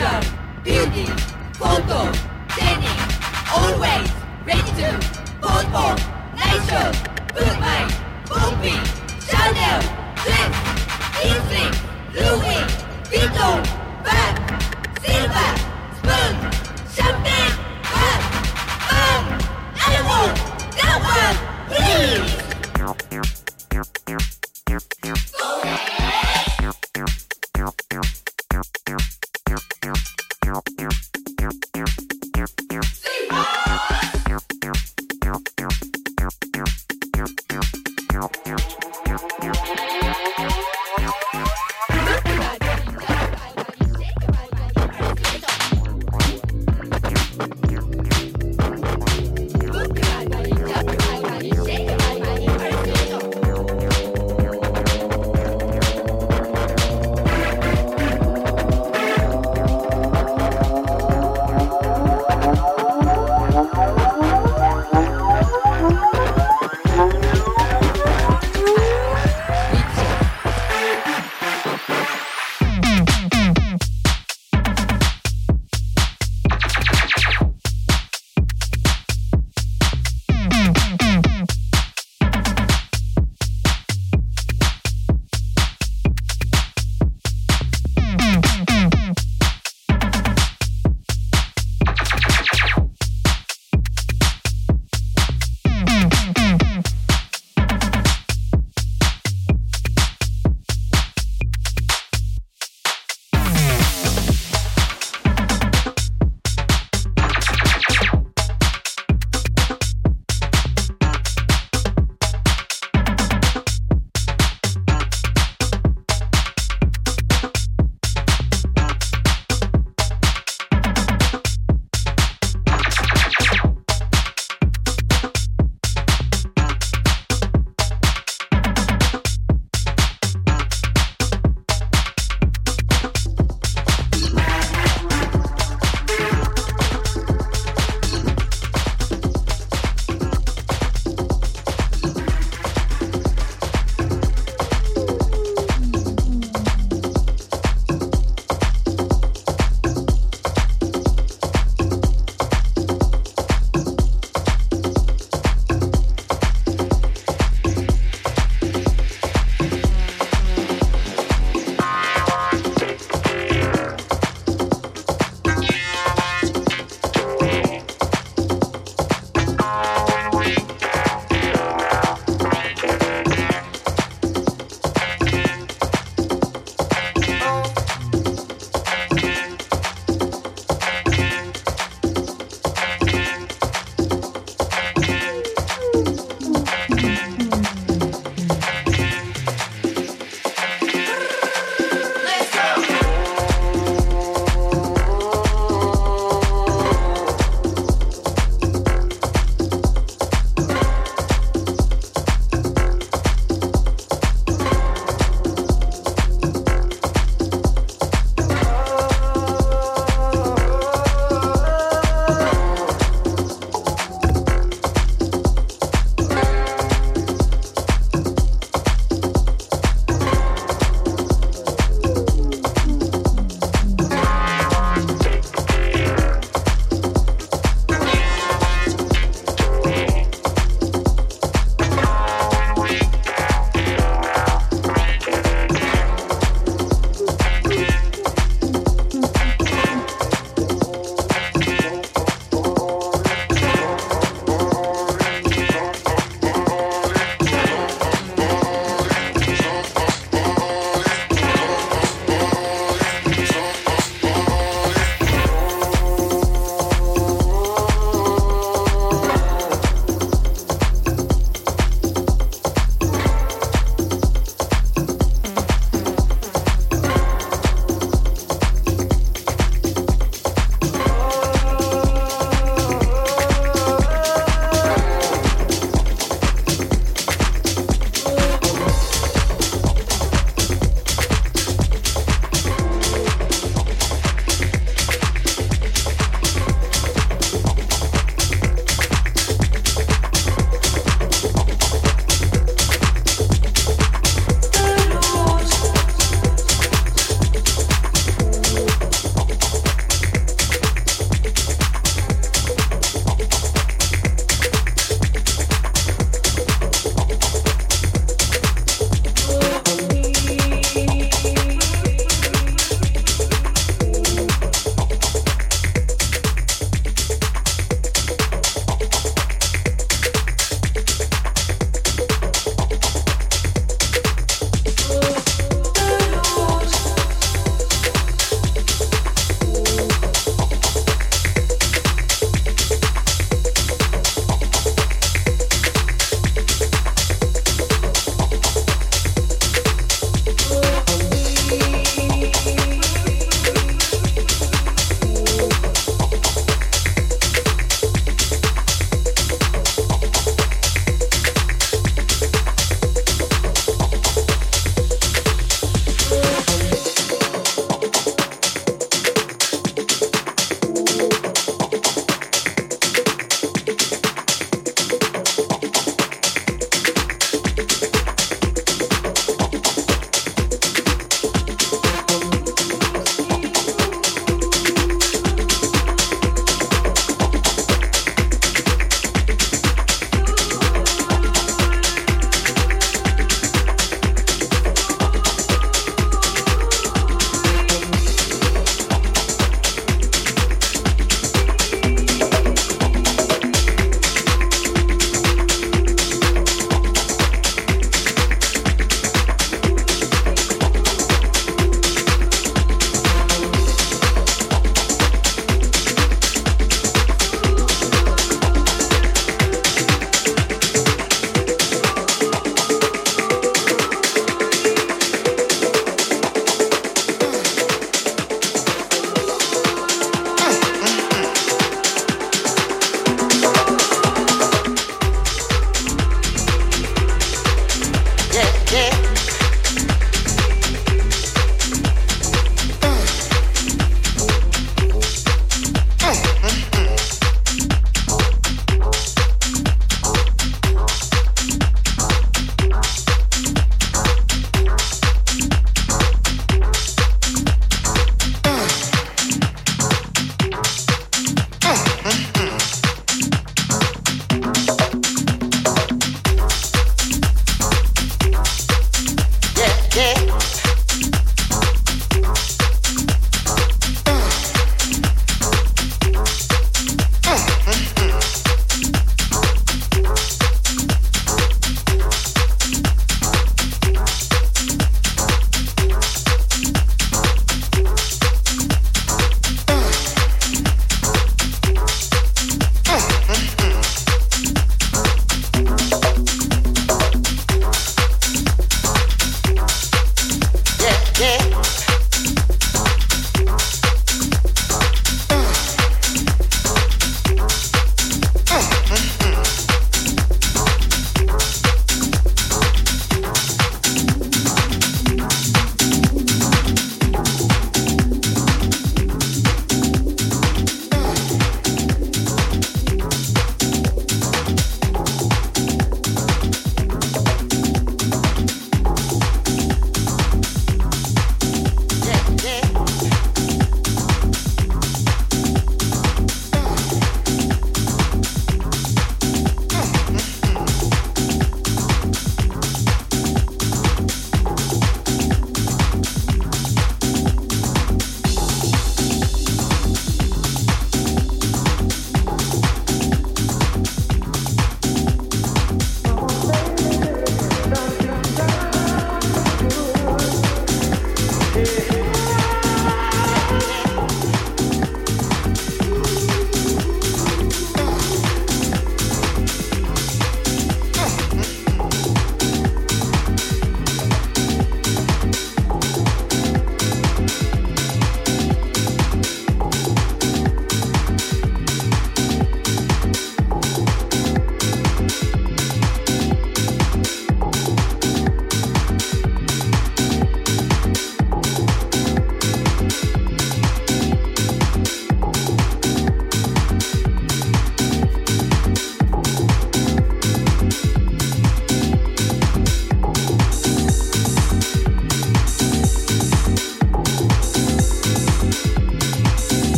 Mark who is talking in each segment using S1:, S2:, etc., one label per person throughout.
S1: Yeah.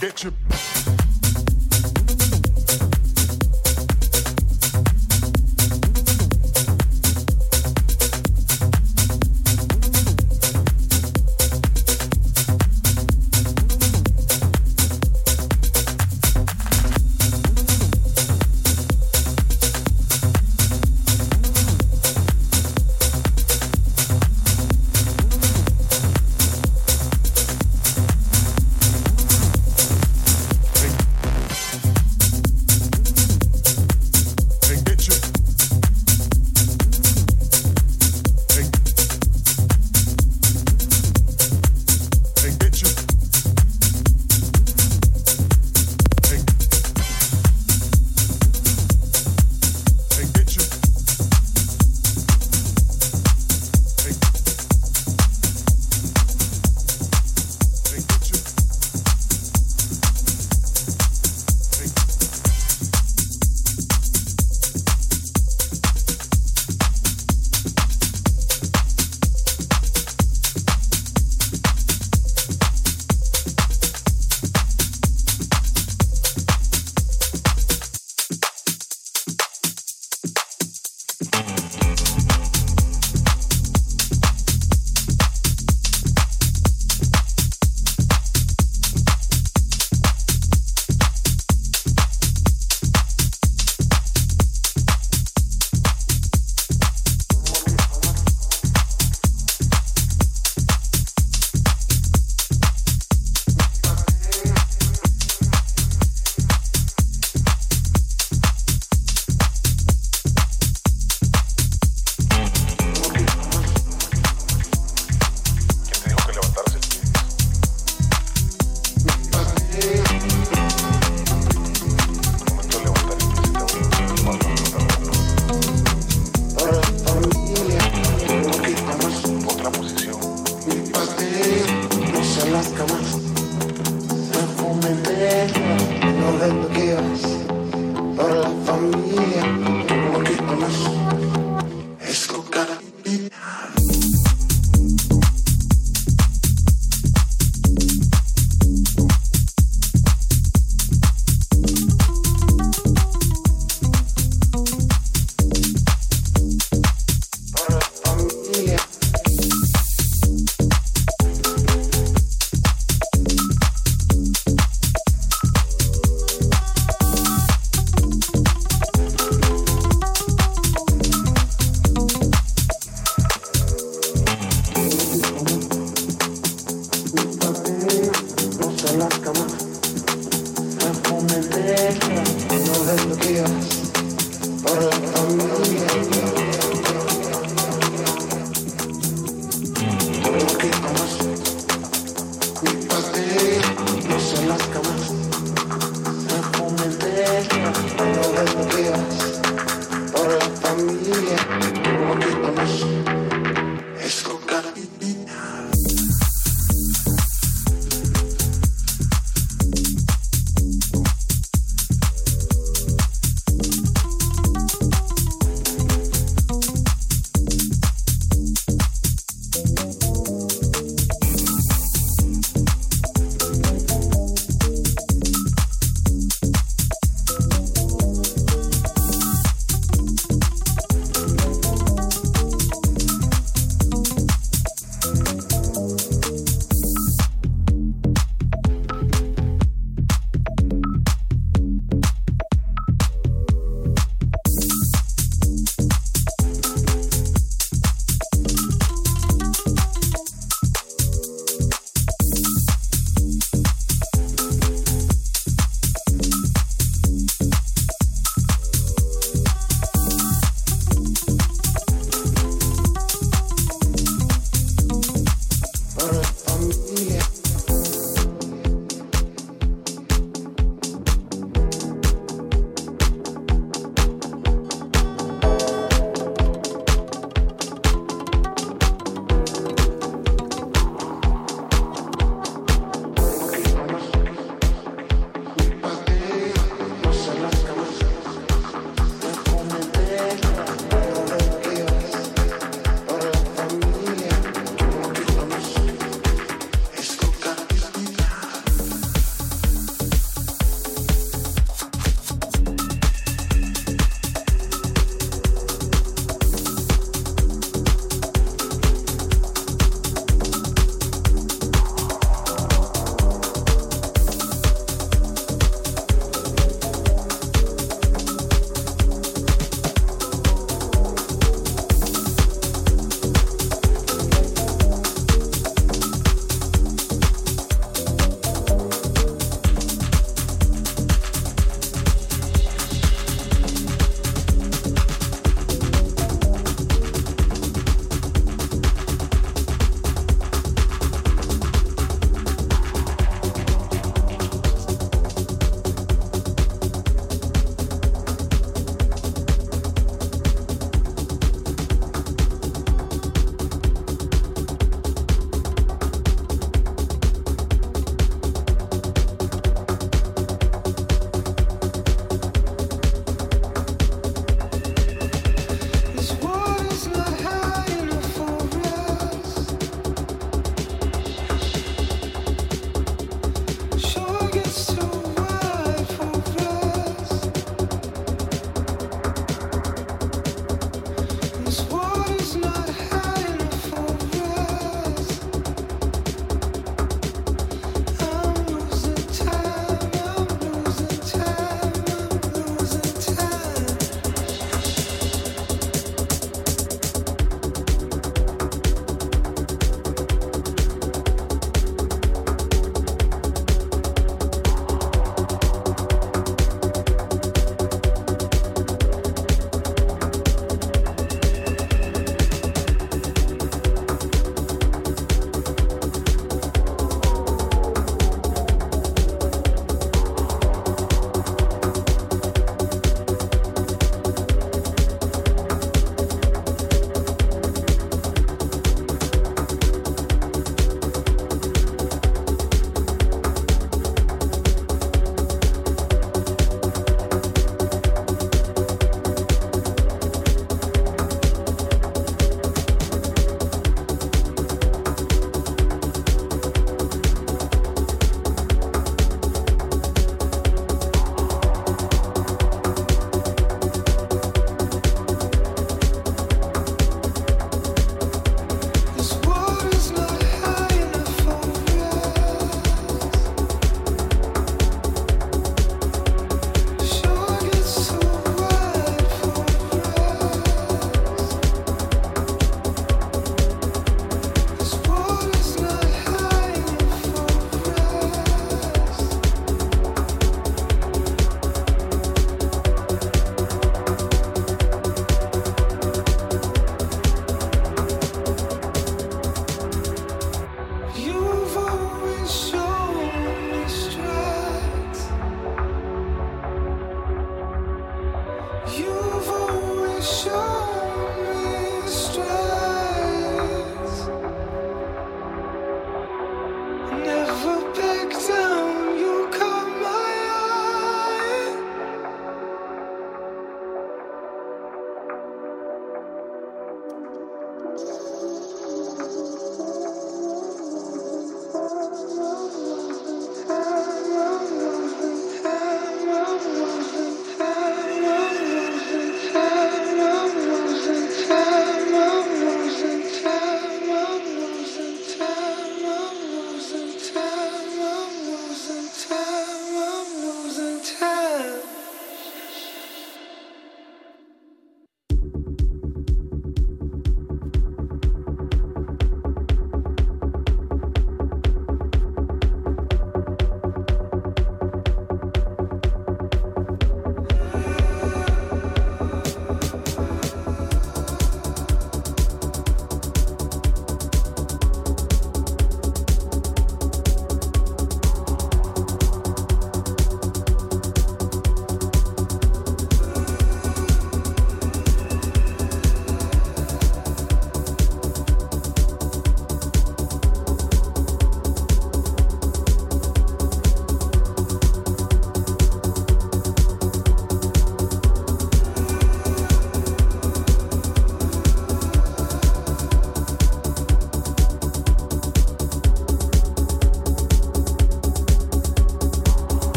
S1: Get your